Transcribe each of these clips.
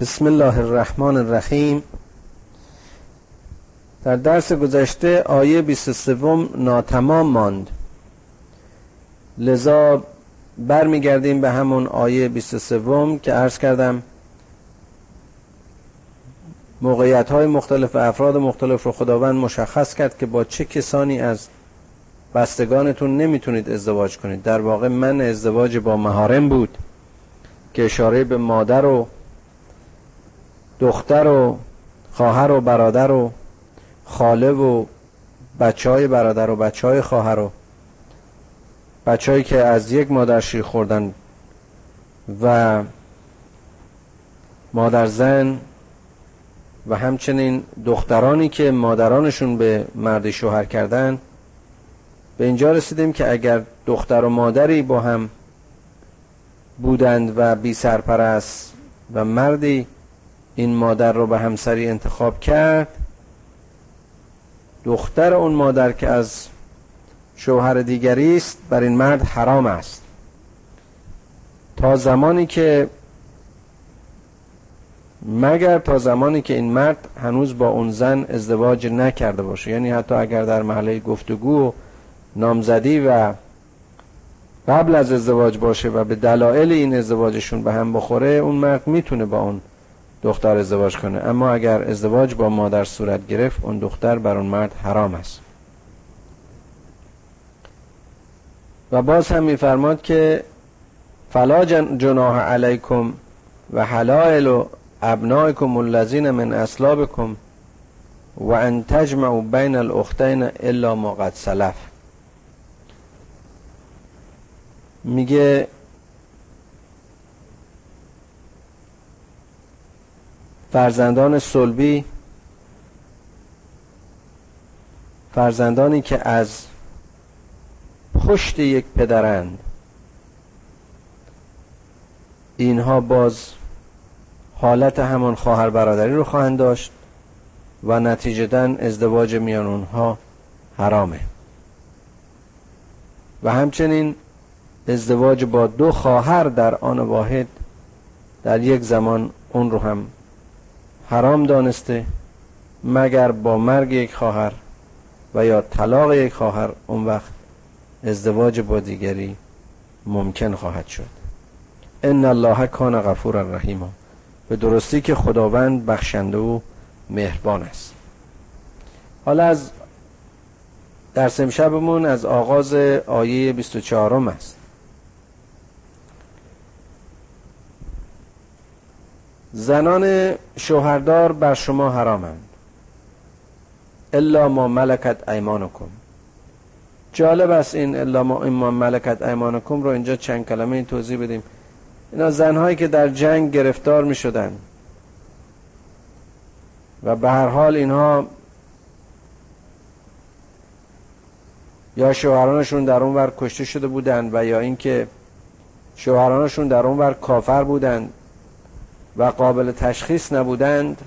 بسم الله الرحمن الرحیم. در درس گذشته آیه 23 ناتمام ماند. لذا برمیگردیم به همون آیه 23 که عرض کردم. موقعیت های مختلف و افراد مختلف رو خداوند مشخص کرد که با چه کسانی از بستگانتون نمی‌تونید ازدواج کنید. در واقع من ازدواج با مهارم بود که اشاره به مادر و دختر و خواهر و برادر و خاله و بچه های برادر و بچه های خواهر و بچه هایی که از یک مادر شیر خوردن و مادر زن و همچنین دخترانی که مادرانشون به مردی شوهر کردن به اینجا رسیدیم که اگر دختر و مادری با هم بودند و بی سرپرست و مردی این مادر رو به همسری انتخاب کرد. دختر اون مادر که از شوهر دیگری است بر این مرد حرام است. تا زمانی که مگر تا زمانی که این مرد هنوز با اون زن ازدواج نکرده باشه. یعنی حتی اگر در محله گفتگو نامزدی و قبل از ازدواج باشه و به دلایل این ازدواجشون به هم بخوره اون مرد می‌تونه با اون دختر ازدواج کنه. اما اگر ازدواج با مادر صورت گرفت اون دختر بر اون مرد حرام است. و باز هم میفرماد که فلا جناح علیکم و حلائل ابنائکم الذین من اسلابکم و ان تجمعوا بین الاختین الا ما قد سلف. میگه فرزندان صلبی فرزندانی که از پشت یک پدرند. اینها باز حالت همان خواهر برادری رو خواهند داشت و نتیجتا ازدواج میان اونها حرامه. و همچنین ازدواج با دو خواهر در آن واحد در یک زمان اون رو هم حرام دانسته مگر با مرگ یک خواهر و یا طلاق یک خواهر اون وقت ازدواج با دیگری ممکن خواهد شد. ان الله کان غفور الرحیم به درستی که خداوند بخشنده و مهربان است. حالا از درس امشبمون از آغاز آیه 24 است. زنان شوهردار بر شما حرامند. الا ما ملکت ایمانکم. جالب است این الا ما, ما ملکت ایمانکم رو اینجا چند کلمه این توضیح بدیم. اینا زنهایی که در جنگ گرفتار می شدن و به هر حال اینها یا شوهرانشون در اون ور کشته شده بودند و یا اینکه شوهرانشون در اون ور کافر بودند و قابل تشخیص نبودند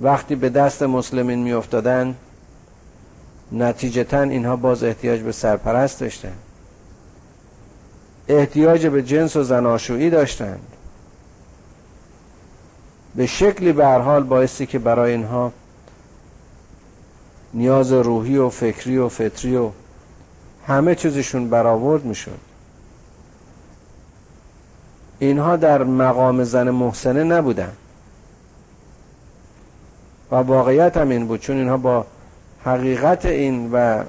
وقتی به دست مسلمین می افتادن نتیجتا اینها باز احتیاج به سرپرست داشتند. احتیاج به جنس و زناشویی داشتند. به شکلی به حال بایستی که برای اینها نیاز روحی و فکری و فطری و همه چیزشون برآورد می‌شد. اینها در مقام زن محسنه نبودن. و واقعیت هم این بود چون اینها با حقیقت این و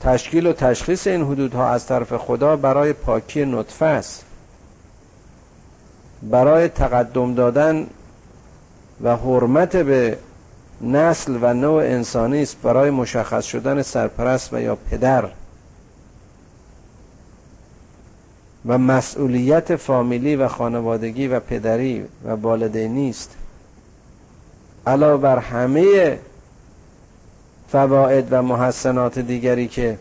تشکیل و تشخیص این حدودها از طرف خدا برای پاکی نطفه است. برای تقدم دادن و حرمت به نسل و نوع انسانی است برای مشخص شدن سرپرست و یا پدر. و مسئولیت فامیلی و خانوادگی و پدری و والدینی است علاوه بر همه فواید و محسنات دیگری که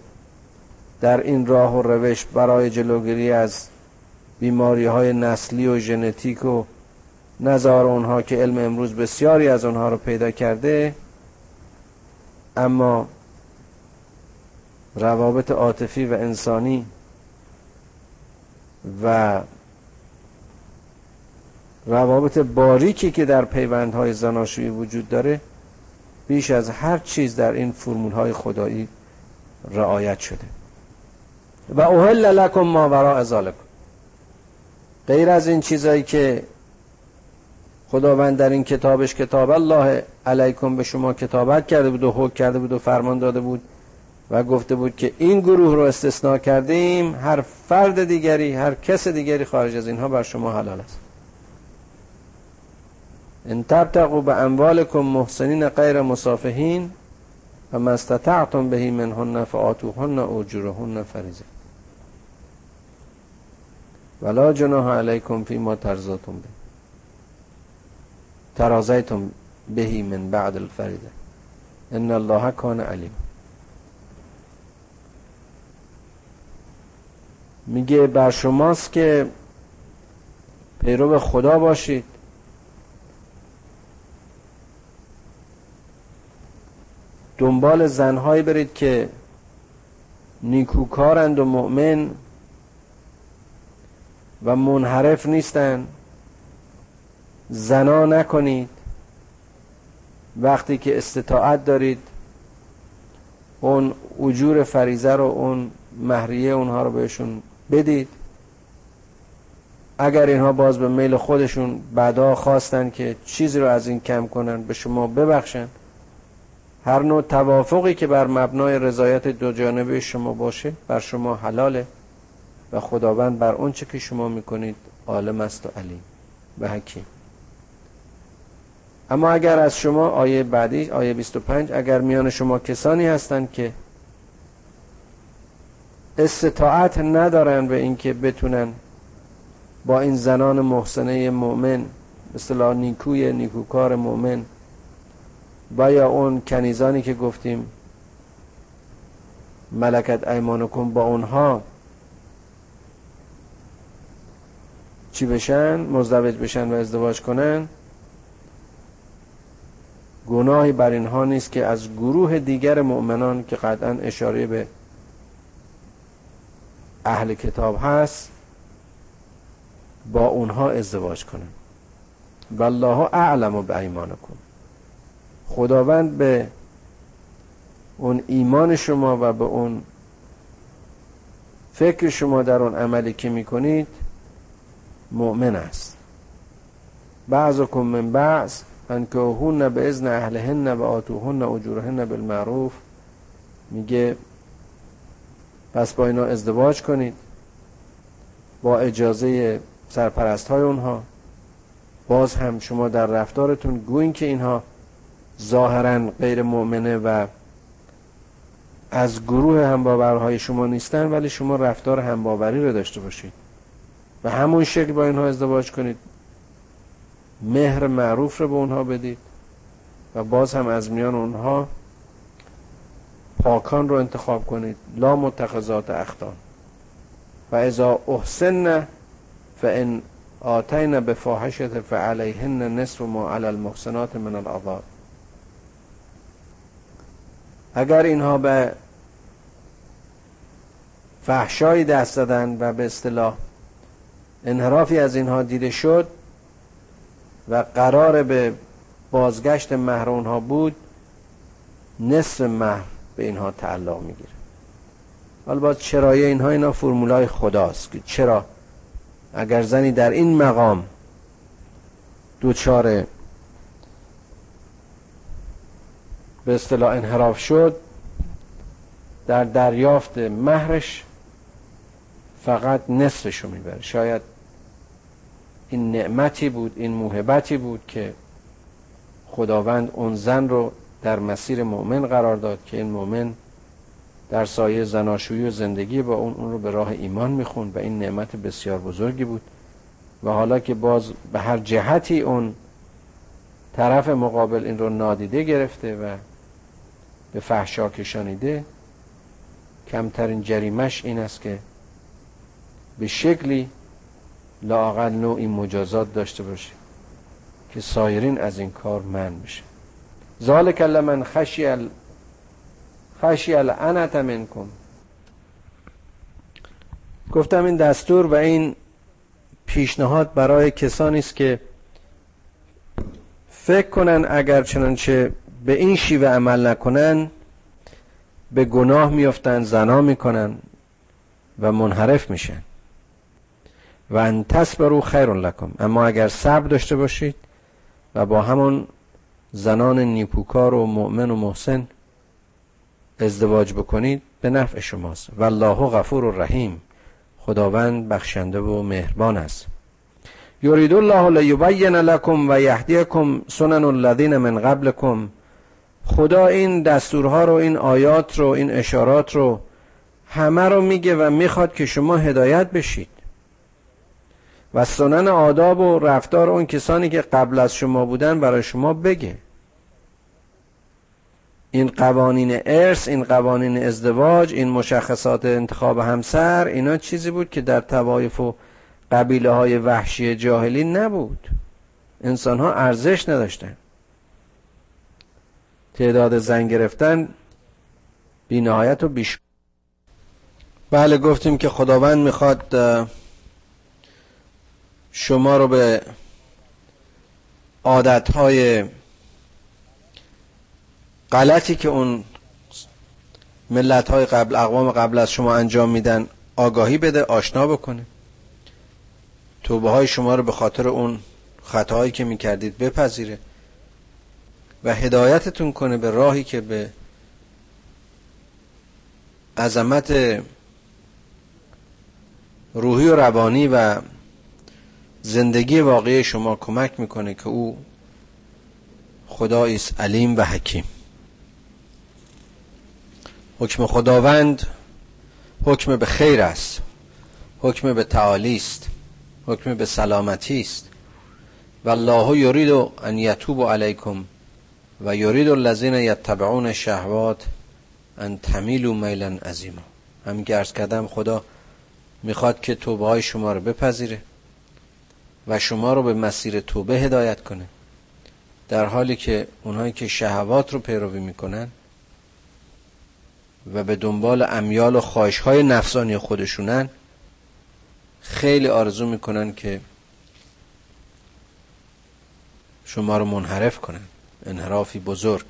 در این راه و روش برای جلوگیری از بیماری های نسلی و ژنتیک و نظار اونها که علم امروز بسیاری از اونها رو پیدا کرده اما روابط عاطفی و انسانی و روابط باریکی که در پیوندهای زناشویی وجود داره بیش از هر چیز در این فرمولهای خدایی رعایت شده. و اوهل لکم ما وراء ذالک غیر از این چیزایی که خداوند در این کتابش کتاب الله علیکم به شما کتابت کرده بود و حکم کرده بود و فرمان داده بود و گفته بود که این گروه رو استثناء کردیم هر فرد دیگری هر کس دیگری خارج از اینها بر شما حلال است. ان تبتقوا به اموالکم محسنین غیر مصافحین و ما استطعتم بهی منهن فآتوهن اجورهن فریضه. ولا جناح علیکم فی ما ترزاتم به. ترازیتم بهی من بعد الفریضه. ان الله کان علیم. میگه بر شماست که پیرو خدا باشید. دنبال زنهایی برید که نیکوکارند و مؤمن و منحرف نیستند زنا نکنید. وقتی که استطاعت دارید اون اجور فریزه رو اون مهریه اونها رو بهشون بدید. اگر اینها باز به میل خودشون بعدا خواستن که چیزی رو از این کم کنن به شما ببخشن. هر نوع توافقی که بر مبنای رضایت دو جانبه شما باشه بر شما حلاله و خداوند بر اون چه که شما می‌کنید عالم است و علیم و حکیم. اما اگر از شما آیه بعدی آیه 25 اگر میان شما کسانی هستند که استطاعت ندارن به اینکه بتونن با این زنان محسنه مؤمن مثلا نیکوی نیکوکار مؤمن و یا اون کنیزانی که گفتیم ملکت ایمانکم با اونها چی بشن؟ مزدوج بشن و ازدواج کنن؟ گناهی بر اینها نیست که از گروه دیگر مؤمنان که قطعا اشاره به اهل کتاب هست با اونها ازدواج کنن. والله اعلم و به ایمانکم. خداوند به اون ایمان شما و به اون فکر شما در اون عملی که می‌کنید مؤمن است. بعضکم من بعض انکهون به ازن اهلهن و آتوهن اجورهن بالمعروف. میگه پس با اینا ازدواج کنید. با اجازه سرپرست های اونها. باز هم شما در رفتارتون گوین که اینها ظاهرا غیر مؤمنه و از گروه همباورهای شما نیستن ولی شما رفتار همباوری رو داشته باشید. و همون شکل با اینها ازدواج کنید. مهر معروف رو به اونها بدید. و باز هم از میان اونها پاکان رو انتخاب کنید. لا متخذات اختان و اذا احسن فان آتین بفاحشت فعلیهن نصف ما علی المحسنات من العذاب. اگر اینها به فحشایی دست دادن و به اصطلاح انحرافی از اینها دیده شد و قرار به بازگشت مهر اونها بود نصف مهر به اینها تعلق می‌گیره. حالا باز چرای اینها اینا فرمولای خداست که چرا اگر زنی در این مقام دوچار به اصطلاح انحراف شد در دریافت مهرش فقط نصفشو می‌بره. شاید این نعمتی بود این موهبتی بود که خداوند اون زن رو در مسیر مؤمن قرار داد که این مؤمن در سایه زناشویی و زندگی با اون اون رو به راه ایمان می‌خوند و این نعمت بسیار بزرگی بود. و حالا که باز به هر جهتی اون طرف مقابل این رو نادیده گرفته و به فحشا کشانیده کمترین جریمش این است که به شکلی لاقل نوعی مجازات داشته باشه که سایرین از این کار من بشه. ذالک لمن خشی ال خشی العنت منکم گفتم این دستور و این پیشنهاد برای کسانی است که فکر کنن اگر چنانچه به این شیوه عمل نکنن به گناه میفتن زنا می‌کنن و منحرف میشن. و ان تصبروا خیر لکم. اما اگر صبر داشته باشید و با همون زنان نیکوکار و مؤمن و محسن ازدواج بکنید به نفع شماست. والله غفور و رحیم خداوند بخشنده و مهربان است. یرید الله لیبین لکم و یهدیکم سنن الذین من قبلکم. خدا این دستورها رو این آیات رو این اشارات رو همه رو میگه و می‌خواد که شما هدایت بشید. و سنن آداب و رفتار اون کسانی که قبل از شما بودن برای شما بگه. این قوانین ارث این قوانین ازدواج این مشخصات انتخاب همسر اینا چیزی بود که در توایف و قبیله های وحشی جاهلی نبود. انسان ها ارزش نداشتن. تعداد زن گرفتن بی نهایت و بیش. بله گفتیم که خداوند می‌خواد شما رو به عادتهای غلطی که اون ملت های قبل اقوام قبل از شما انجام میدن آگاهی بده آشنا بکنه. توبه های شما رو به خاطر اون خطاهایی که می‌کردید بپذیره و هدایتتون کنه به راهی که به عظمت روحی و روانی و زندگی واقعی شما کمک می‌کنه که او خدایی است علیم و حکیم. حکم خداوند حکم به خیر است حکم به تعالی است حکم به سلامتی است. و الله یرید ان یتوب علیکم و یرید الذین یتبعون شهوات ان تمیلوا میلا عظیما. هم گرس کردم خدا می‌خواد که توبه های شما رو بپذیره و شما رو به مسیر توبه هدایت کنه. در حالی که اونهایی که شهوات رو پیروی می‌کنن و به دنبال امیال و خواهش های نفسانی خودشونن خیلی آرزو می‌کنن که شما رو منحرف کنن. انحرافی بزرگ.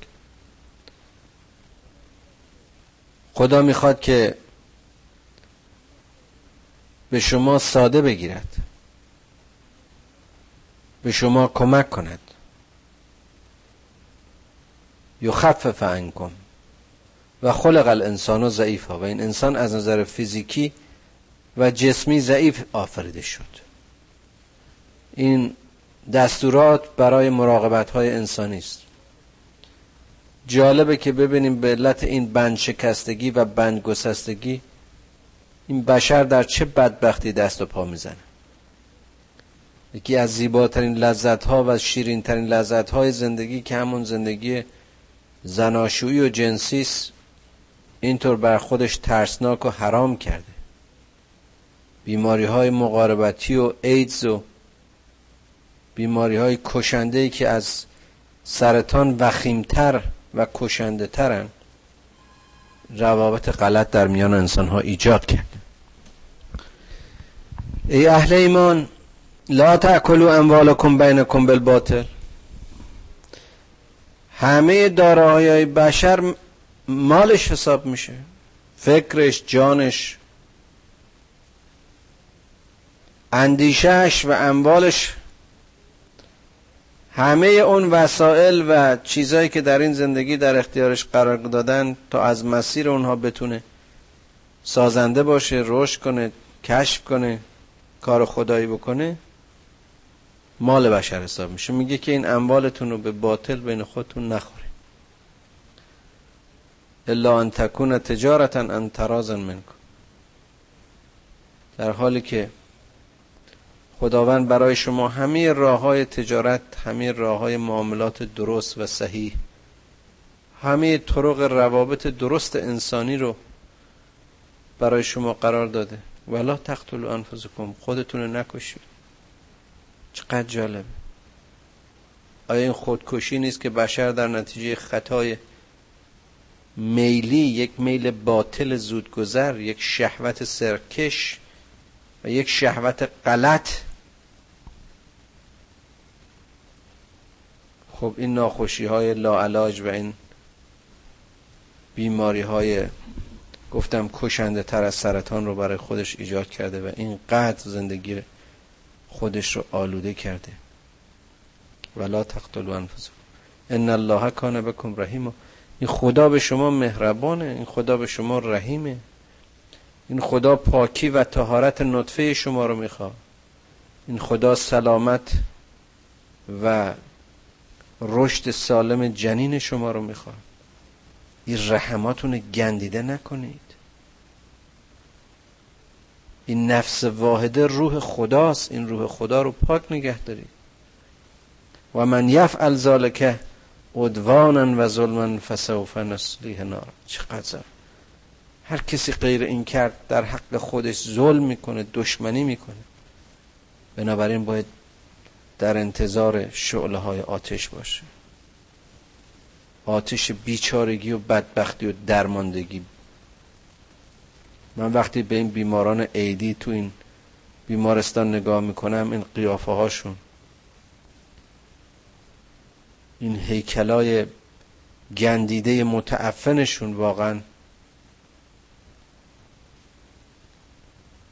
خدا می‌خواد که به شما ساده بگیرد. به شما کمک کند. یخفف عنکم. و خلق الانسان ضعیفا و این انسان از نظر فیزیکی و جسمی ضعیف آفریده شد. این دستورات برای مراقبت های انسانی است. جالبه که ببینیم به علت این بند شکستگی و بند گسستگی این بشر در چه بدبختی دست و پا می‌زنه. یکی از زیباترین لذت ها و شیرین ترین لذت های زندگی که همون زندگی زناشویی و جنسی اینطور بر خودش ترسناک و حرام کرده. بیماری های مقاربتی و ایدز و بیماری های کشنده که از سرطان وخیمتر و کشنده ترن روابط غلط در میان انسان ها ایجاد کرده ای اهل ایمان لا تأکلوا اموالکم بینکم بالباطل. همه دارایی بشر مالش حساب میشه. فکرش جانش. اندیشهش و اموالش. همه اون وسایل و چیزهایی که در این زندگی در اختیارش قرار دادن تا از مسیر اونها بتونه سازنده باشه رشد کنه کشف کنه کار خدایی بکنه مال بشر حساب میشه. میگه که این اموالتون رو به باطل بین خودتون نخوره الا ان تکون تجارتا ان ترازن منکن در حالی که خداوند برای شما همه راه های تجارت همه راه های معاملات درست و صحیح همه طرق روابط درست انسانی رو برای شما قرار داده. ولا تقتلوا انفسکم. خودتون رو نکشید. چقدر جالبه. آیا این خودکشی نیست که بشر در نتیجه خطای میلی یک میل باطل زودگذر یک شهوت سرکش و یک شهوت غلط. خب این ناخوشی های لاعلاج و این بیماری های گفتم کشنده تر از سرطان رو برای خودش ایجاد کرده و این قدر زندگی خودش رو آلوده کرده. ولا تقتلوا انفسکم ان الله کان بكم رحیم این خدا به شما مهربانه این خدا به شما رحیمه. این خدا پاکی و تهارت نطفه شما رو می‌خواد. این خدا سلامت و رشد سالم جنین شما رو می‌خواد. این رحماتون گندیده نکنید. این نفس واحده روح خداست. این روح خدا رو پاک نگه دارید. و من یفعل ذالک عدوانا و ظلما فسوف نصلیه نار. چقدر هر کسی غیر این کرد در حق خودش ظلم می‌کنه دشمنی می‌کنه. بنابراین باید در انتظار شعله های آتش باشه. آتش بیچارگی و بدبختی و درماندگی. من وقتی به این بیماران عیدی تو این بیمارستان نگاه می‌کنم این قیافه هاشون این هیکلای گندیده متعفنشون واقعا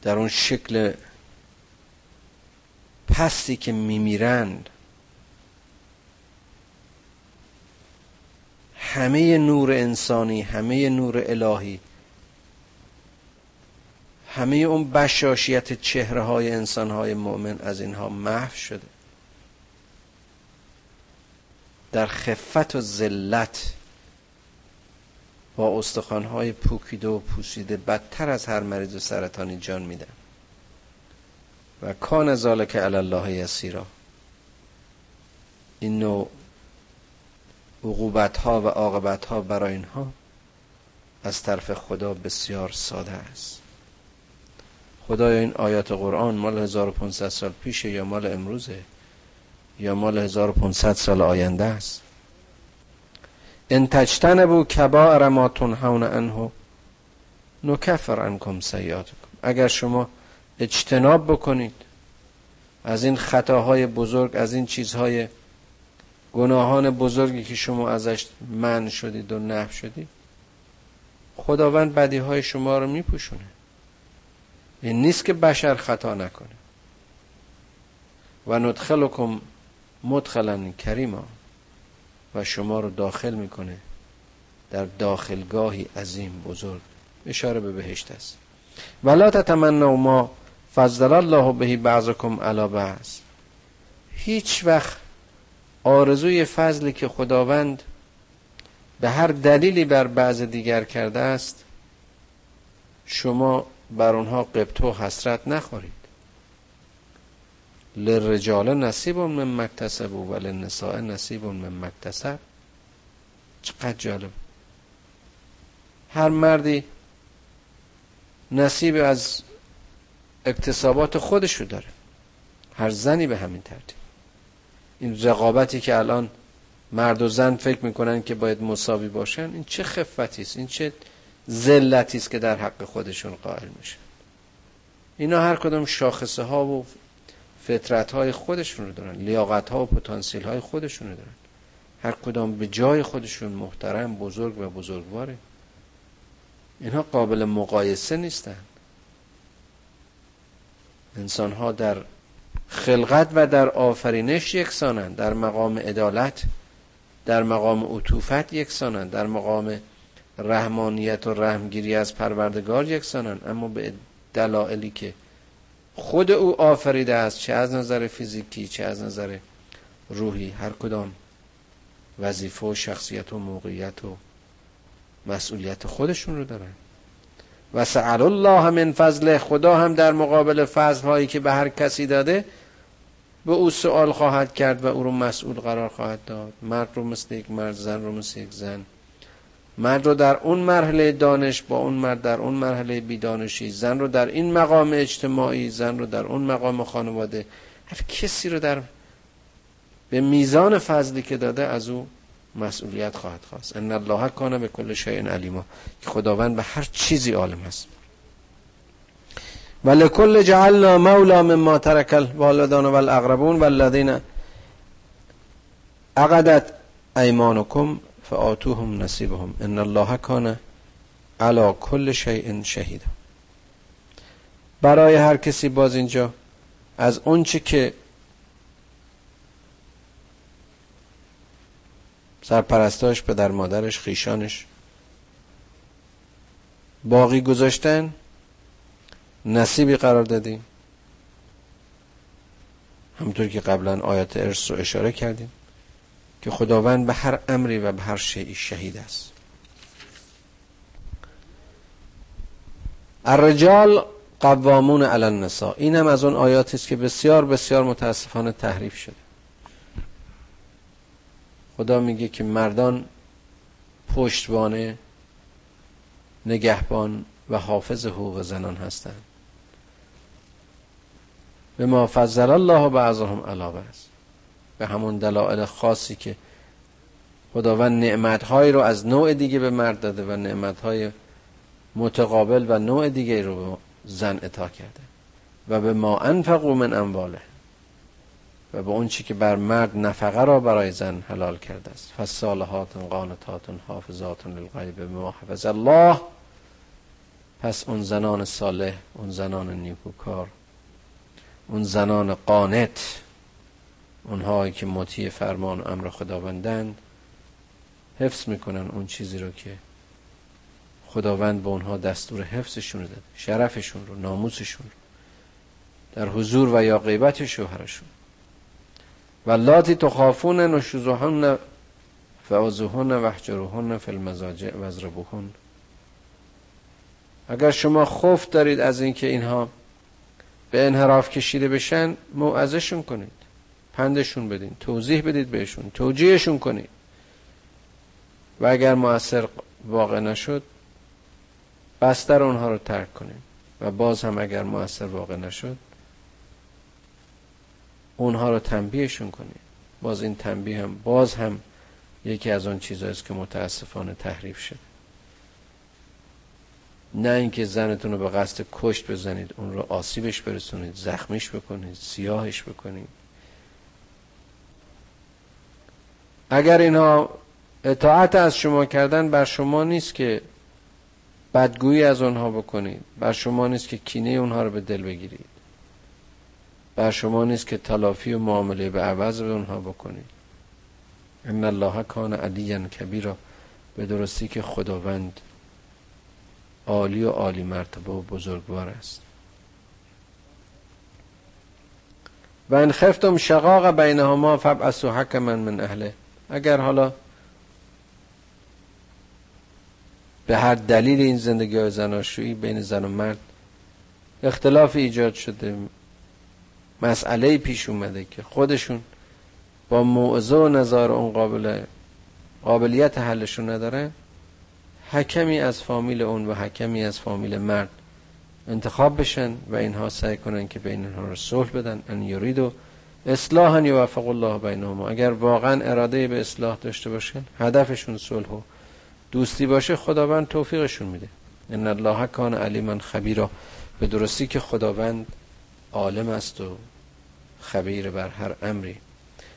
در اون شکل پستی که میمیرند همه نور انسانی همه نور الهی همه اون بشاشیت چهره های انسان های مؤمن از اینها محو شده. در خفت و ذلت با های پوکیده و پوسیده بدتر از هر مریض سرطانی جان میدن. و کان ذالک علی الله یسیرا. این نوع عقوبت و عاقبت ها برای اینها از طرف خدا بسیار ساده است. خدایا این آیات قرآن مال 1500 سال پیشه یا مال امروزه؟ یا مال 1500 سال آینده است. ان تجتنبوا کبائر ما تنهون عنه نکفر عنکم سیئاتکم. اگر شما اجتناب بکنید از این خطاهای بزرگ از این چیزهای گناهان بزرگی که شما ازش من شدید و نف شدید خداوند بدی های شما رو میپوشونه. این نیست که بشر خطا نکنه. و ندخلکم مدخلا کریما و شما رو داخل می‌کنه در داخلگاهی عظیم بزرگ. اشاره به بهشت است. ولا تتمنوا ما فضل الله بهی بعضکم علی بعض. هیچ وقت آرزوی فضلی که خداوند به هر دلیلی بر بعض دیگر کرده است شما بر اونها قبط و حسرت نخورید. لرجال نصیب من مکتسب و للنساء نصیب من مکتسب. چقدر جالب. هر مردی نصیب از اکتسابات خودشو داره. هر زنی به همین ترتیب. این رقابتی که الان مرد و زن فکر می‌کنن که باید مساوی باشن این چه خفتی است؟ این چه ذلتی است که در حق خودشون قائل میشن؟ اینا هر کدوم شاخصه ها و فطرت های خودشون رو دارن لیاقت ها و پتانسیل های خودشون رو دارن. هر کدام به جای خودشون محترم بزرگ و بزرگواره. اینها قابل مقایسه نیستن. انسان ها در خلقت و در آفرینش یکسانند در مقام عدالت در مقام عطوفت یکسانند در مقام رحمانیت و رحمگیری از پروردگار یکسانند اما به دلایلی که خود او آفریده است چه از نظر فیزیکی چه از نظر روحی هر کدام. وظیفه و شخصیت و موقعیت و مسئولیت خودشون رو دارن. و سعال الله من فضله خدا هم در مقابل فضل هایی که به هر کسی داده به او سوال خواهد کرد و او رو مسئول قرار خواهد داد. مرد رو مثل یک مرد زن رو مثل یک زن. مرد رو در اون مرحله دانش با اون مرد در اون مرحله بیدانشی. زن رو در این مقام اجتماعی زن رو در اون مقام خانواده. هر کسی رو در به میزان فضلی که داده از او مسئولیت خواهد خواست. ان الله کان به کل شیء علیما. که خداوند به هر چیزی عالم است. ولکل جعلنا مولا مما ترک الوالدان والاقربون والذین عقدت ایمانکم فآتوهم نصیبهم. ان الله کان علی کل شیء شهید. برای هر کسی باز اینجا از اونچه که سرپرستاش پدر مادرش خیشانش باقی گذاشتن نصیبی قرار دادیم. همطور که قبلا آیات ارث رو اشاره کردیم. که خداوند به هر امری و به هر شیعی شهید است. الرجال قوامون علی النساء. این هم از اون آیاتی است که بسیار بسیار متاسفانه تحریف شده. خدا میگه که مردان پشتوانه نگهبان و حافظ حقوق زنان هستند. به ما فضل الله بعضهم علاوه است. به همون دلایل خاصی که خداوند نعمتهایی رو از نوع دیگه به مرد داده و نعمتهای متقابل و نوع دیگه رو به زن عطا کرده. و به ما انفقو من امواله. و به اون چی که بر مرد نفقه را برای زن حلال کرده است. فالصالحات قانتات حافظات للغیب بما حفظ الله. پس اون زنان صالح اون زنان نیکوکار اون زنان قانت اونهایی که مطیع فرمان و امر خداوندند حفظ می‌کنن اون چیزی رو که خداوند به اونها دستور حفظشون داد شرفشون رو ناموسشون رو در حضور و یا غیبت شوهرشون. و لاتی تخافون نشوزهن فعوزهن وحجرهن فی المزاجع وزربوهن اگر شما خوف دارید از اینکه اینها به انحراف کشیده بشن موعظشون کنید. پندشون بدین توضیح بدید بهشون توجیهشون کنید. و اگر موثر واقع نشد بستر اونها رو ترک کنید و باز هم اگر موثر واقع نشد اونها رو تنبیهشون کنید باز این تنبیه هم باز هم یکی از اون چیزهاییست که متاسفانه تحریف شده نه اینکه زنتون رو به قصد کشت بزنید اون رو آسیبش برسونید زخمیش بکنید سیاهش بکنید. اگر اینها اطاعت از شما کردن بر شما نیست که بدگویی از اونها بکنید بر شما نیست که کینه اونها رو به دل بگیرید. بر شما نیست که تلافی و معامله به عوض به اونها بکنید. ان الله کان علیا کبیرا به درستی که خداوند عالی و عالی مرتبه و بزرگوار است. و ان خفتم شقاق بینهما فبعثوا حکما من اهله. اگر حالا به هر دلیل این زندگی های زناشویی بین زن و مرد اختلاف ایجاد شده مسئله پیش اومده که خودشون با موعظه و نظار اون قابل قابلیت حلشون نداره حکمی از فامیل اون و حکمی از فامیل مرد انتخاب بشن و اینها سعی کنن که بین اینها رو صلح بدن ان یریدو اصلاحا یوفق الله بینهما. اگر واقعا اراده به اصلاح داشته باشن هدفشون صلح و دوستی باشه خداوند توفیقشون میده. ان الله کان علیما خبیرا. به درستی که خداوند عالم است و خبیر بر هر امری.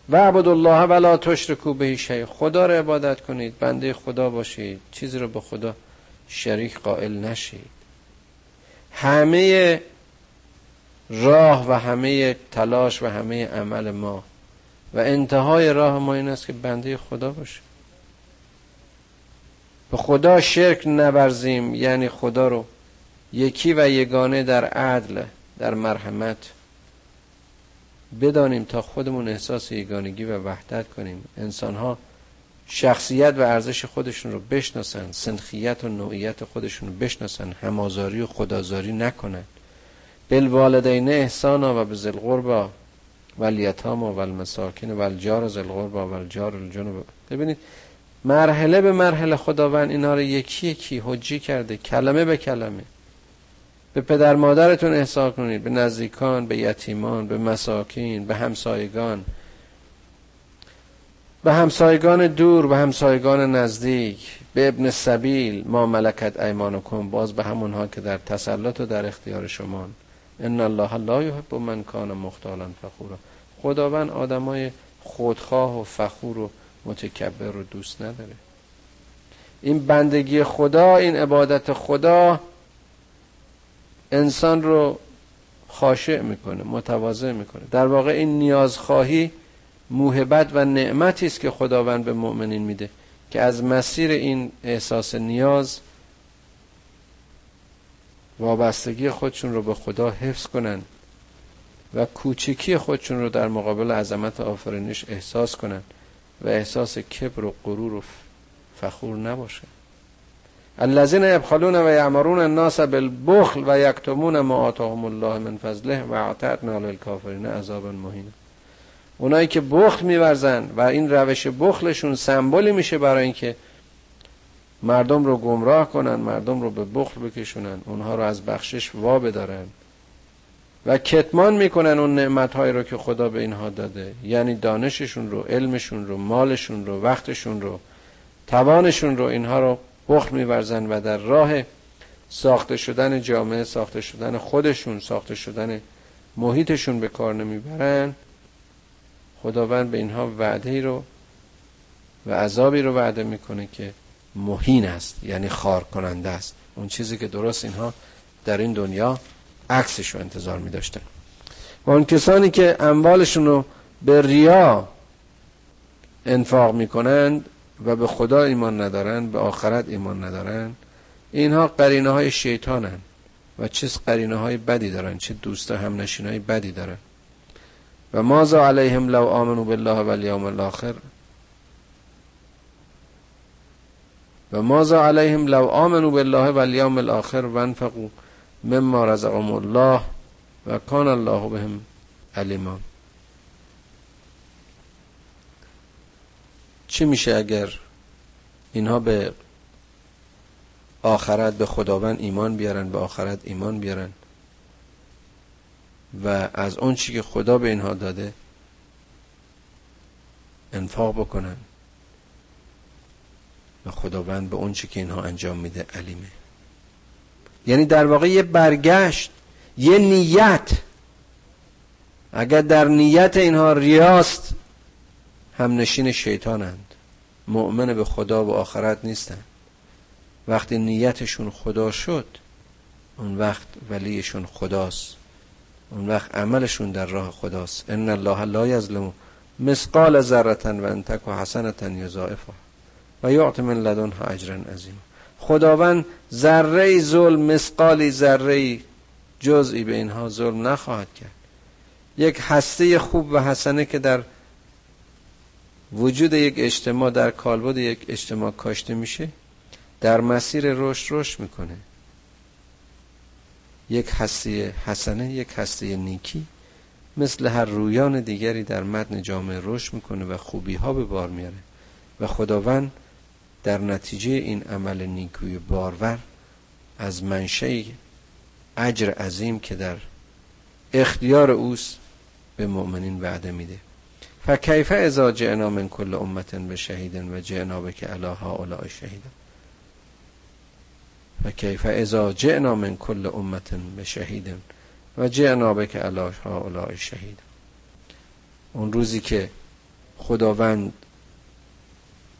و عبد الله ولا تشرکو به شیء. خدا را عبادت کنید. بنده خدا باشید. چیزی رو به خدا شریک قائل نشید. همه راه و همه تلاش و همه عمل ما. و انتهای راه ما این است که بنده خدا باشیم به خدا شرک نورزیم یعنی خدا رو. یکی و یگانه در عدل در مرحمت. بدانیم تا خودمون احساس یگانگی و وحدت کنیم. انسان ها شخصیت و ارزش خودشون رو بشناسن سنخیت و نوعیت خودشون رو بشناسن همازاری و خدازاری نکنن. بالوالدین احسانا و به ذل قربا و الیتام و المساکین و الجار ذل قربا و الجار الجنوب. ببینید مرحله به مرحله خداوند اینا رو یکی یکی حجی کرده کلمه به کلمه. به پدر مادرتون احسان کنید به نزدیکان به یتیمان به مساکین به همسایگان. به همسایگان دور به همسایگان نزدیک به ابن سبیل ما ملکت ایمانکم باز به همونها که در تسلط و در اختیار شما ان الله لا یحب من کان مختالا فخورا خداوند آدمای خودخواه و فخور و متکبر رو دوست نداره. این بندگی خدا این عبادت خدا انسان رو خاشع می‌کنه متواضع می‌کنه. در واقع این نیازخواهی موهبت و نعمتی است که خداوند به مؤمنین میده که از مسیر این احساس نیاز وابستگی خودشون رو به خدا حفظ کنن و کوچکی خودشون رو در مقابل عظمت آفرینش احساس کنن و احساس کبر و غرور و فخور نباشه. الذين يبخلون و یعمرون الناس بالبخل و یکتمون ما آتاهم الله من فضله و اعتدنا عذابا مهینا. اونایی که بخل میورزن و این روش بخلشون سمبولی میشه برای اینکه مردم رو گمراه کنن مردم رو به بخل بکشونن اونها رو از بخشش وا بدارن. و کتمان می‌کنن اون نعمتهایی رو که خدا به اینها داده. یعنی دانششون رو علمشون رو مالشون رو وقتشون رو توانشون رو اینها رو بخل میورزن و در راه ساخته شدن جامعه ساخته شدن خودشون ساخته شدن محیطشون به کار نمی‌برن. خداوند به اینها وعده رو و عذابی رو وعده می‌کنه که مهین است یعنی خار کننده است. اون چیزی که درست اینها در این دنیا عکسش رو انتظار می داشتن و اون کسانی که اموالشون رو به ریا انفاق می‌کنند و به خدا ایمان ندارن به آخرت ایمان ندارن اینها قرینه های شیطانن و چه قرینه های بدی دارن چه دوست هم نشین های بدی دارن. و مازا علیهم لو آمنو بالله و الیوم الاخر؟ و مازا علیهم لو آمنو بالله و الاخر و مما رزقهم الله و کان الله بهم علیما. چی میشه اگر اینها به آخرت به خداوند ایمان بیارن به آخرت ایمان بیارن و از اون چی که خدا به اینها داده انفاق بکنن؟ خداوند به اون چی که اینها انجام میده علیمه. یعنی در واقع یه برگشت یه نیت. اگر در نیت اینها ریاست هم نشین شیطانند. مؤمن به خدا و آخرت نیستند. وقتی نیتشون خدا شد اون وقت ولیشون خداست. اون وقت عملشون در راه خداست. ان الله لا یظلم مثقال ذره و ان تک حسنه یضاعفها و یعطی من لدنها اجرا عظیم. خداوند ذره ظلم مثقالی ذره جزئی به اینها ظلم نخواهد کرد. یک هسته خوب و حسنه که در وجود یک اجتماع در کالبد یک اجتماع کاشته میشه در مسیر رشد رشد می‌کنه. یک هسته حسنه یک هسته نیکی مثل هر رویان دیگری در متن جامعه رشد می‌کنه و خوبی ها به بار میاره و خداوند در نتیجه این عمل نیکوی بارور از منشه اجر عظیم که در اختیار اوست به مؤمنین وعده میده. فکیف اذا جئنا من کل امت به شهیدن و جئنا بک علی هؤلاء شهیدا فکیف اذا جئنا من کل امت به شهیدن و جئنا بک علی هؤلاء شهیدا اون روزی که خداوند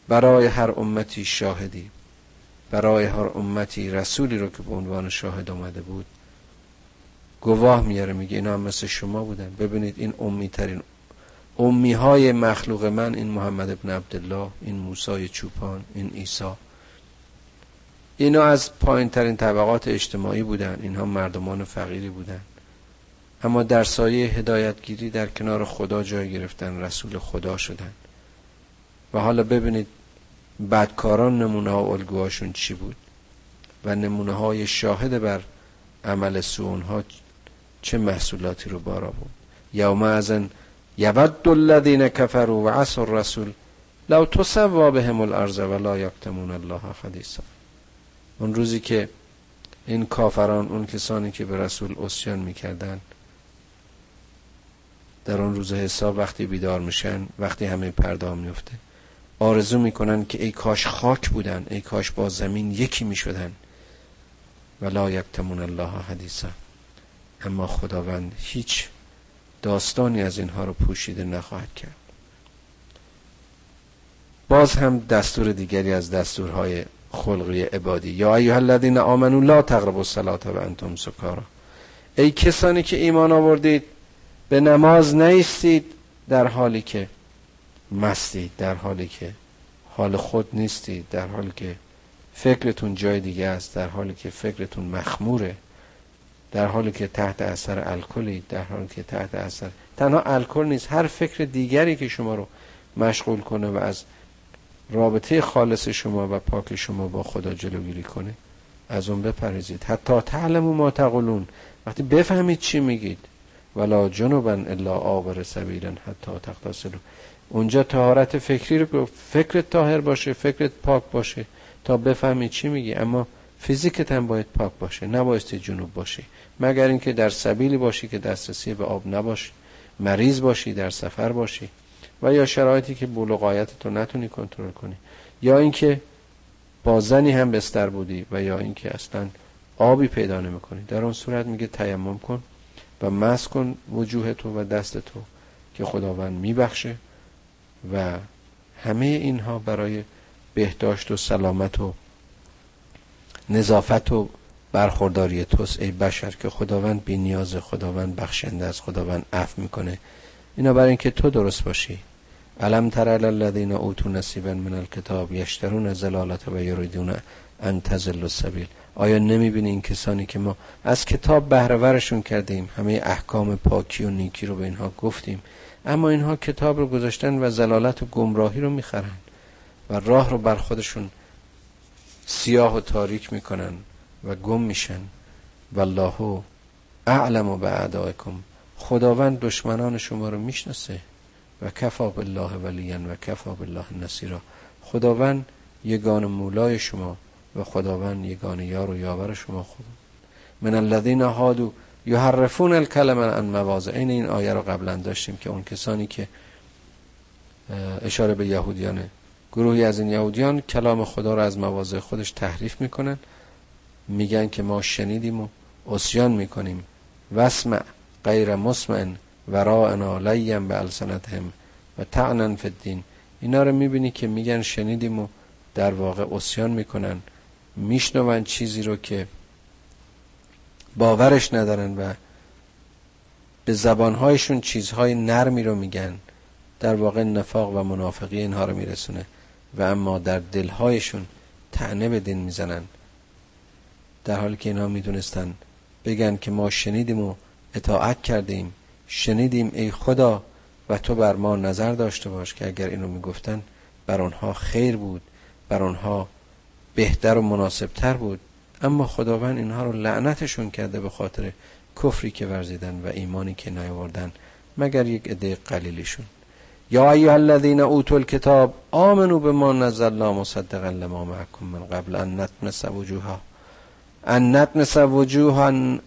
برای هر امتی شاهدی. برای هر امتی رسولی رو که به عنوان شاهد آمده بود. گواه میاره میگه اینا هم مثل شما بودن. ببینید این امی ترین امی های مخلوق من این محمد ابن عبدالله این موسای چوپان این عیسی. اینا از پایین ترین طبقات اجتماعی بودن. اینها مردمان فقیری بودن. اما در سایه هدایتگیری در کنار خدا جای گرفتن رسول خدا شدن. و حالا ببینید بدکاران نمونه ها الگوهاشون چی بود؟ و نمونه های شاهد بر عمل سونها چه محصولاتی رو بارا بود؟ یوم ازن یود الذین کفروا و عصر رسول لو تسوا بهم الارض ولا یکتمون الله حدیثا. اون روزی که این کافران اون کسانی که به رسول اسیان می‌کردن در اون روز حساب وقتی بیدار میشن وقتی همه پرده میفته آرزو می‌کنن که ای کاش خاک بودن ای کاش با زمین یکی می‌شدن. ولا یکتمون الله حدیثا. اما خداوند هیچ داستانی از اینها رو پوشیده نخواهد کرد. باز هم دستور دیگری از دستورهای خلقی عبادی. یا ایها الذین آمنوا لا تقربوا الصلاة و انتم سکارا. ای کسانی که ایمان آوردید به نماز نیستید در حالی که مستید در حالی که حال خود نیستید در حالی که فکرتون جای دیگه است در حالی که فکرتون مخموره در حالی که تحت اثر الکلی در حالی که تحت اثر تنها الکل نیست هر فکر دیگری که شما رو مشغول کنه و از رابطه خالص شما و پاک شما با خدا جلوگیری کنه از اون بپریزید حتی تعلم و ما تقولون وقتی بفهمید چی میگید ولا جنوبا الا آبر سبیلا حتی تغتسلوا اونجا تهارت فکری رو فکرت تاهر باشه فکرت پاک باشه. تا بفهمی چی میگی. اما فیزیکت هم باید پاک باشه. نبایستی جنوب باشی. مگر اینکه در سبیلی باشی که دسترسی به آب نباشی. مریض باشی در سفر باشی. و یا شرایطی که بلوغایت تو نتونی کنترل کنی. یا اینکه با زنی هم بستر بودی و یا اینکه اصلا آبی پیدا نمی‌کنی. در اون صورت میگه تیمم کن و مس کن وجوه تو و دست تو که خداوند میبخشه. و همه اینها برای بهداشت و سلامت و نظافت و برخورداری توست. ای بشر که خداوند بی نیاز خداوند بخشنده از خداوند عفو می‌کنه. اینا برای اینکه تو درست باشی. علم تر الذین اوتوا نصیبا من الکتاب یشترون زلالت و یریدون ان تزل السبیل. آیا نمی‌بینی این کسانی که ما از کتاب بهرهورشون کردیم همه احکام پاکی و نیکی رو به اینها گفتیم؟ اما اینها کتاب رو گذاشتن و زلالت و گمراهی رو می‌خرن و راه رو بر خودشون سیاه و تاریک می‌کنن و گم میشن. والله اعلم و به اعدائکم. خداوند دشمنان شما رو می‌شناسه و کفا بالله ولیا و کفا بالله نصیرا. خداوند یگان مولای شما و خداوند یگان یار و یاور شما خود من الذین هادو یحرفون الکلمه عن مواضع. این این آیه رو قبلا داشتیم که اون کسانی که اشاره به یهودیانه گروهی از این یهودیان کلام خدا رو از مواضع خودش تحریف می‌کنن. میگن که ما شنیدیم و اسیان می‌کنیم. وسمع غیر مسمع وراءنا لیم به السنتهم و تعنن فی الدین. اینا رو می‌بینی که میگن شنیدیم و در واقع اسیان می‌کنن. میشنون چیزی رو که باورش ندارن و به زبانهایشون چیزهای نرمی رو میگن. در واقع نفاق و منافقی اینها رو میرسونه و اما در دلهایشون تعنه به دین می‌زنن. در حالی که اینها می‌دونستن بگن که ما شنیدیم و اطاعت کردیم شنیدیم ای خدا و تو بر ما نظر داشته باش که اگر اینو می‌گفتن بر آنها خیر بود بر آنها بهتر و مناسبتر بود. اما خداوند اینها رو لعنتشون کرده به خاطر کفری که ورزیدن و ایمانی که نیاوردن مگر یک عده قلیلیشون. یا ایها الذین اوتوا الکتاب آمنوا بما نزلنا مصدقا لما معکم من قبل ان نطمس وجوها. ان نطمس وجوها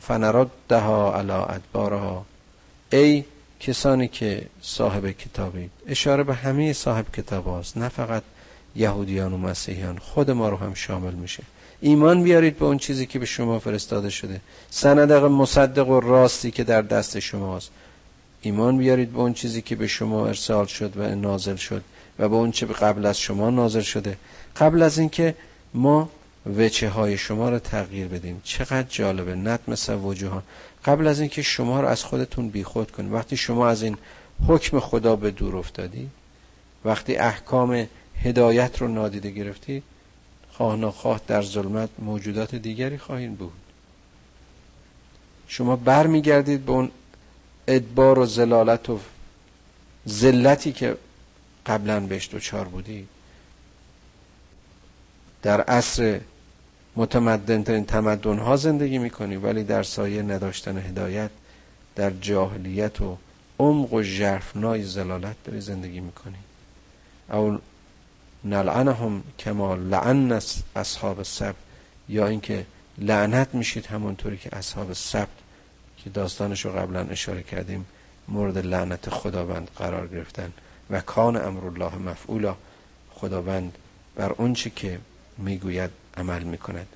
فنردها علی ادبارها. ای کسانی که صاحب کتابید اشاره به همه صاحب کتاب هاست نه فقط یهودیان و مسیحیان خود ما رو هم شامل میشه. ایمان بیارید به اون چیزی که به شما فرستاده شده. سندق مصدق و راستی که در دست شماست. ایمان بیارید به اون چیزی که به شما ارسال شد و نازل شد و به اون چه قبل از شما نازل شده. قبل از اینکه ما وچه های شما رو تغییر بدیم. چقدر جالبه نت مثل وجوهان قبل از اینکه شما رو از خودتون بیخود کنید وقتی شما از این حکم خدا به دور افتادی وقتی احکام هدایت رو نادیده گرفتید خواه نخواه در ظلمت موجودات دیگری خواهید بود. شما برمیگردید به اون ادبار و زلالت و ذلتی که قبلا بهش دوچار بودی. در عصر متمدن ترین تمدن ها زندگی می‌کنی ولی در سایه نداشتن هدایت در جاهلیت و عمق و ژرفنای زلالت داری زندگی می‌کنی. او نلعنهم کما لعن اصحاب السبت یا اینکه لعنت میشید همونطوری که اصحاب سبت که داستانش رو قبلا اشاره کردیم مورد لعنت خداوند قرار گرفتن. و کان امر الله مفعولا خداوند بر اونچه که می‌گوید عمل می‌کند.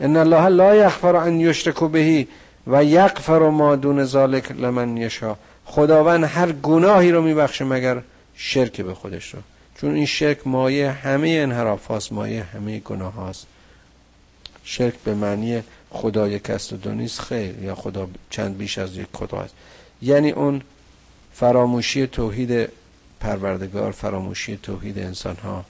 ان الله لا یغفر ان یشرک بهی و یغفر ما دون ذلك لمن یشا خداوند هر گناهی رو میبخشه مگر شرک به خودش رو. چون این شرک مایه همه انحراف هاست مایه همه گناه هاست. شرک به معنی خدا یک است و دو نیست خیر یا خدا چند بیش از یک خدا است. یعنی اون فراموشی توحید پروردگار فراموشی توحید انسان ها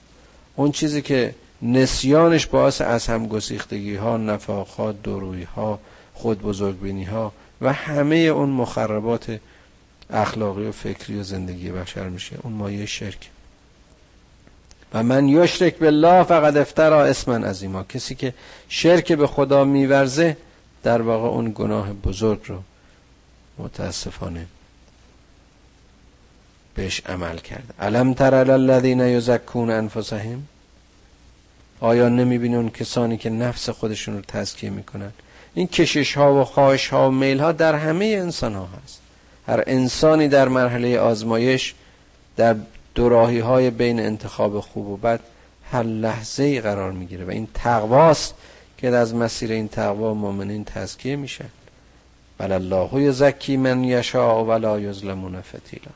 اون چیزی که نسیانش باعث از هم گسیختگی ها نفاقات دروی ها خود بزرگبینی ها و همه اون مخربات اخلاقی و فکری و زندگی بشر میشه. اون مایه شرک. و من یشرک بالله فقط افترا اسما عظیما. کسی که شرک به خدا میورزه در واقع اون گناه بزرگ رو متاسفانه بهش عمل کرد. علم تر الذین یزکون انفسهم؟ آیا نمی‌بینی اون کسانی که نفس خودشون رو تزکیه می‌کنن؟ این کشش ها و خواهش ها و میل ها در همه انسان ها هست. هر انسانی در مرحله آزمایش در دوراهی های بین انتخاب خوب و بد هر لحظه ای قرار می‌گیره و این تقواست که از مسیر این تقوا مؤمنین تزکیه میشن بل الله یزکی من یشاء ولا یظلمون فتیلا.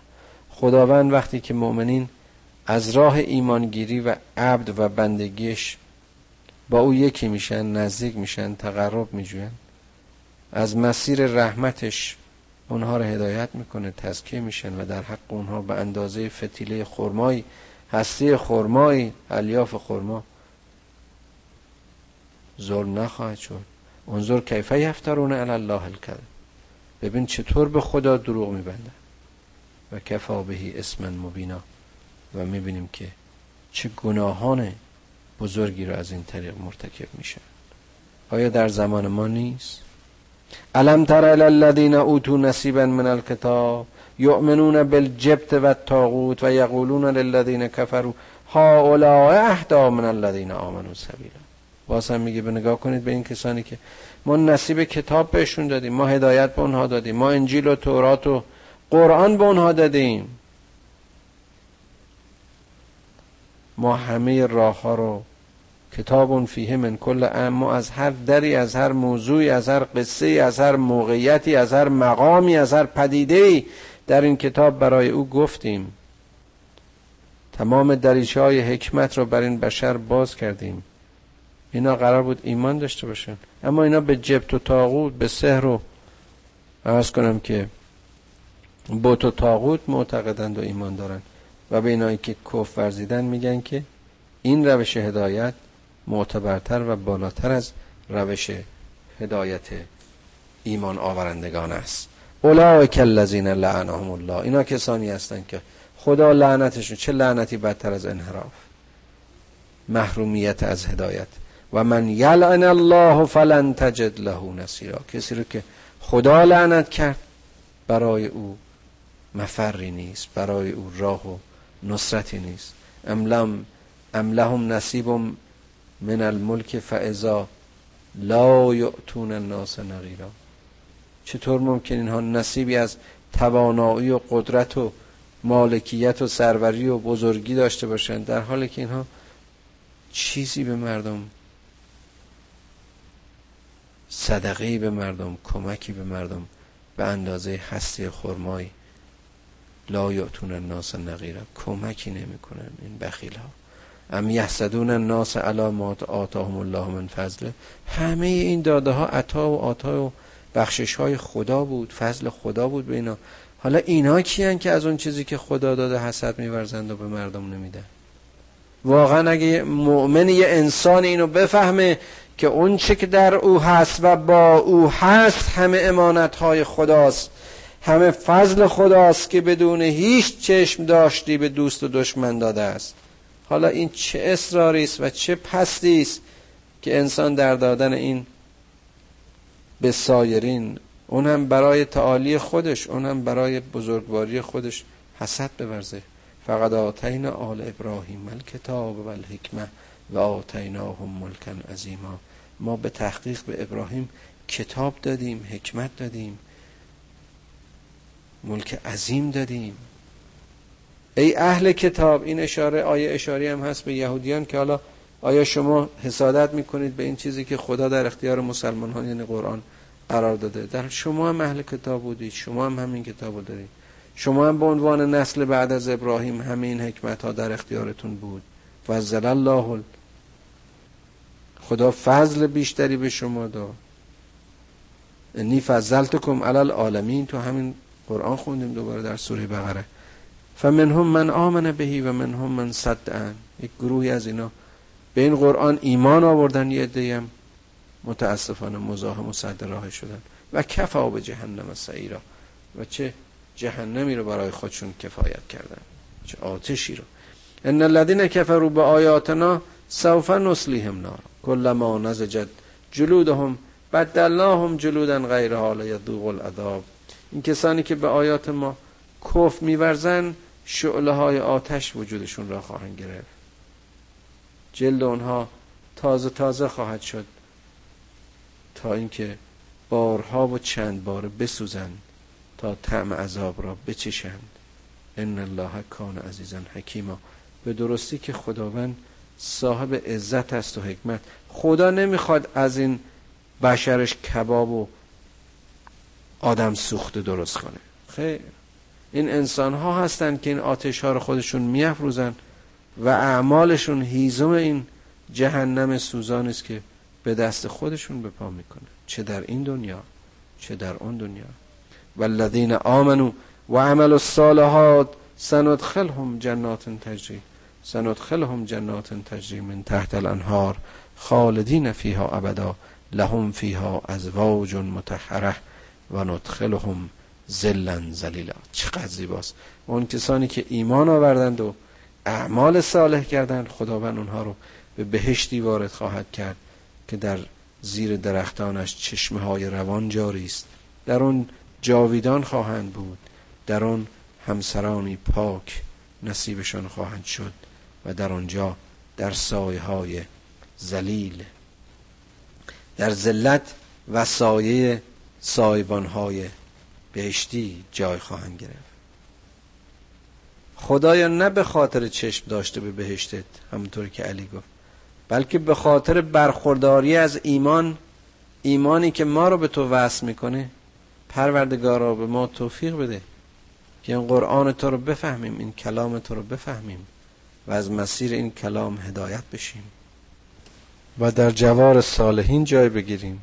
خداوند وقتی که مؤمنین از راه ایمانگیری و عبد و بندگیش با او یکی میشن نزدیک میشن تقرب میجوین از مسیر رحمتش اونها رو هدایت می‌کنه تزکیه میشن و در حق اونها به اندازه فتیله خرمایی هستی خرمایی الیاف خرما. ظلم نخواهد شد. انظر کیفه یفترون علی الله الکذب. ببین چطور به خدا دروغ میبندن. و کفا بهی اسمن مبینا. و می‌بینیم که چه گناهان بزرگی رو از این طریق مرتکب میشن. آیا در زمان ما نیست؟ الم تر الذین اوتوا نصیبا من الكتاب یؤمنون بالجبت و الطاغوت و یقولون للذین کفروا هؤلاء اهدا من الذین آمنوا سبیلا هم میگه به نگاه کنید به این کسانی که ما نصیب کتاب بهشون دادیم ما هدایت به اونها دادیم ما انجیل و تورات و قرآن به اونها دادیم. ما همه راه ها رو کتاب فیه من کل اما از هر دری از هر موضوعی از هر قصه از هر موقعیتی از هر مقامی از هر پدیده در این کتاب برای او گفتیم. تمام دریچه های حکمت رو بر این بشر باز کردیم. اینا قرار بود ایمان داشته باشن. اما اینا به جبت و تاغوت به سحر و عرض کنم که بوت و تاغوت معتقدند و ایمان دارن و به اینایی که کف ورزیدن میگن که این روش هدایت معتبرتر و بالاتر از روش هدایت ایمان آورندگان است. اولئک الذین لعنهم الله. اینا کسانی هستند که خدا لعنتشون چه لعنتی بدتر از انحراف؟ محرومیت از هدایت. و من یلعن الله فلن تجد له نصیرا. کسی رو که خدا لعنت کرد برای او مفری نیست برای او راه و نصرتی نیست. ام لهم نصیب من الملک فعضا لا یعتون الناس نغیرا چطور ممکن اینها نصیبی از توانایی و قدرت و مالکیت و سروری و بزرگی داشته باشند در حالی که اینها چیزی به مردم صدقه به مردم کمکی به مردم به اندازه هستی خرمایی لا یعتون الناس نغیرا کمکی نمی‌کنن این بخیل ها ام یحسدون الناس علامات آتاهم الله من فضله همه این داده ها عطا و آتا و بخشش های خدا بود فضل خدا بود به اینا. حالا اینا کیان که از اون چیزی که خدا داده حسد میورزند و به مردم نمیدن؟ واقعا اگه مؤمن یه انسان اینو بفهمه که اون چه که در او هست و با او هست همه امانت های خداست. همه فضل خداست که بدون هیچ چشم داشتی به دوست و دشمن داده است. حالا این چه اصراری است و چه پستی است که انسان در دادن این به سایرین اون هم برای تعالی خودش اون هم برای بزرگواری خودش حسد بورزه. فقط آتینا آل ابراهیم الکتاب و الحکمه و آتیناهم ملکن عظیما. ما به تحقیق به ابراهیم کتاب دادیم حکمت دادیم ملک عظیم دادیم. ای اهل کتاب این اشاره آیه اشاری هم هست به یهودیان که حالا آیا شما حسادت می‌کنید به این چیزی که خدا در اختیار مسلمان ها یعنی قرآن قرار داده؟ در شما هم اهل کتاب بودید شما هم همین کتاب دارید. شما هم به عنوان نسل بعد از ابراهیم همه این حکمت ها در اختیارتون بود. فضل الله خدا فضل بیشتری به شما داد. انی فضلتکم علی العالمین. تو همین قرآن خوندیم دوباره در سوره بقره. فمنهم من آمن بهی و منهم من صدعن یک گروهی از اینا به این قرآن ایمان آوردن یه هم متاسفانه مزاحم و صد راه شدن. و کفا به جهنم سعیرا. و چه جهنمی رو برای خودشون کفایت کردن. چه آتشی رو. ان الذين كفروا بآیاتنا سوف نصلیهم نار كلما نزجت جلودهم بدلناهم جلودا غیرها لیذوق العذاب. این کسانی که به آیات ما کف میورزن شعله های آتش وجودشون را خواهند گرفت. جلد اونها تازه تازه خواهد شد تا اینکه بارها و چند بار بسوزند تا طعم عذاب را بچشند. ان الله کان عزیزا حکیما. به درستی که خداوند صاحب عزت است و حکمت. خدا نمی‌خواد از این بشرش کباب و آدم سوخته درست کنه. خیر. این انسان ها هستند که این آتش ها رو خودشون میافروزن و اعمالشون هیزم این جهنم سوزان است که به دست خودشون به پا می‌کنه. چه در این دنیا چه در اون دنیا. والذین آمنو و عمل الصالحات سندخلهم جنات تجری سندخلهم جنات تجری من تحت الانهار خالدین فیها ابدا لهم فیها ازواج متحره و ندخلهم زلن زلیلا چقدر زیباست. اون کسانی که ایمان آوردند و اعمال صالح کردند خداوند اونها رو به بهشتی وارد خواهد کرد که در زیر درختانش چشمه های روان جاری است. در اون جاویدان خواهند بود. در آن همسرانی پاک نصیبشان خواهند شد و در آنجا در سایه های زلیل در ذلت و سایه سایبان های بهشتی جای خواهند گرفت. خدایا نه به خاطر چشم داشته به بهشتت همونطور که علی گفت بلکه به خاطر برخورداری از ایمان ایمانی که ما رو به تو وصل می‌کنه پروردگارا به ما توفیق بده که این قرآن تو رو بفهمیم این کلام تو رو بفهمیم و از مسیر این کلام هدایت بشیم. و در جوار صالحین جای بگیریم.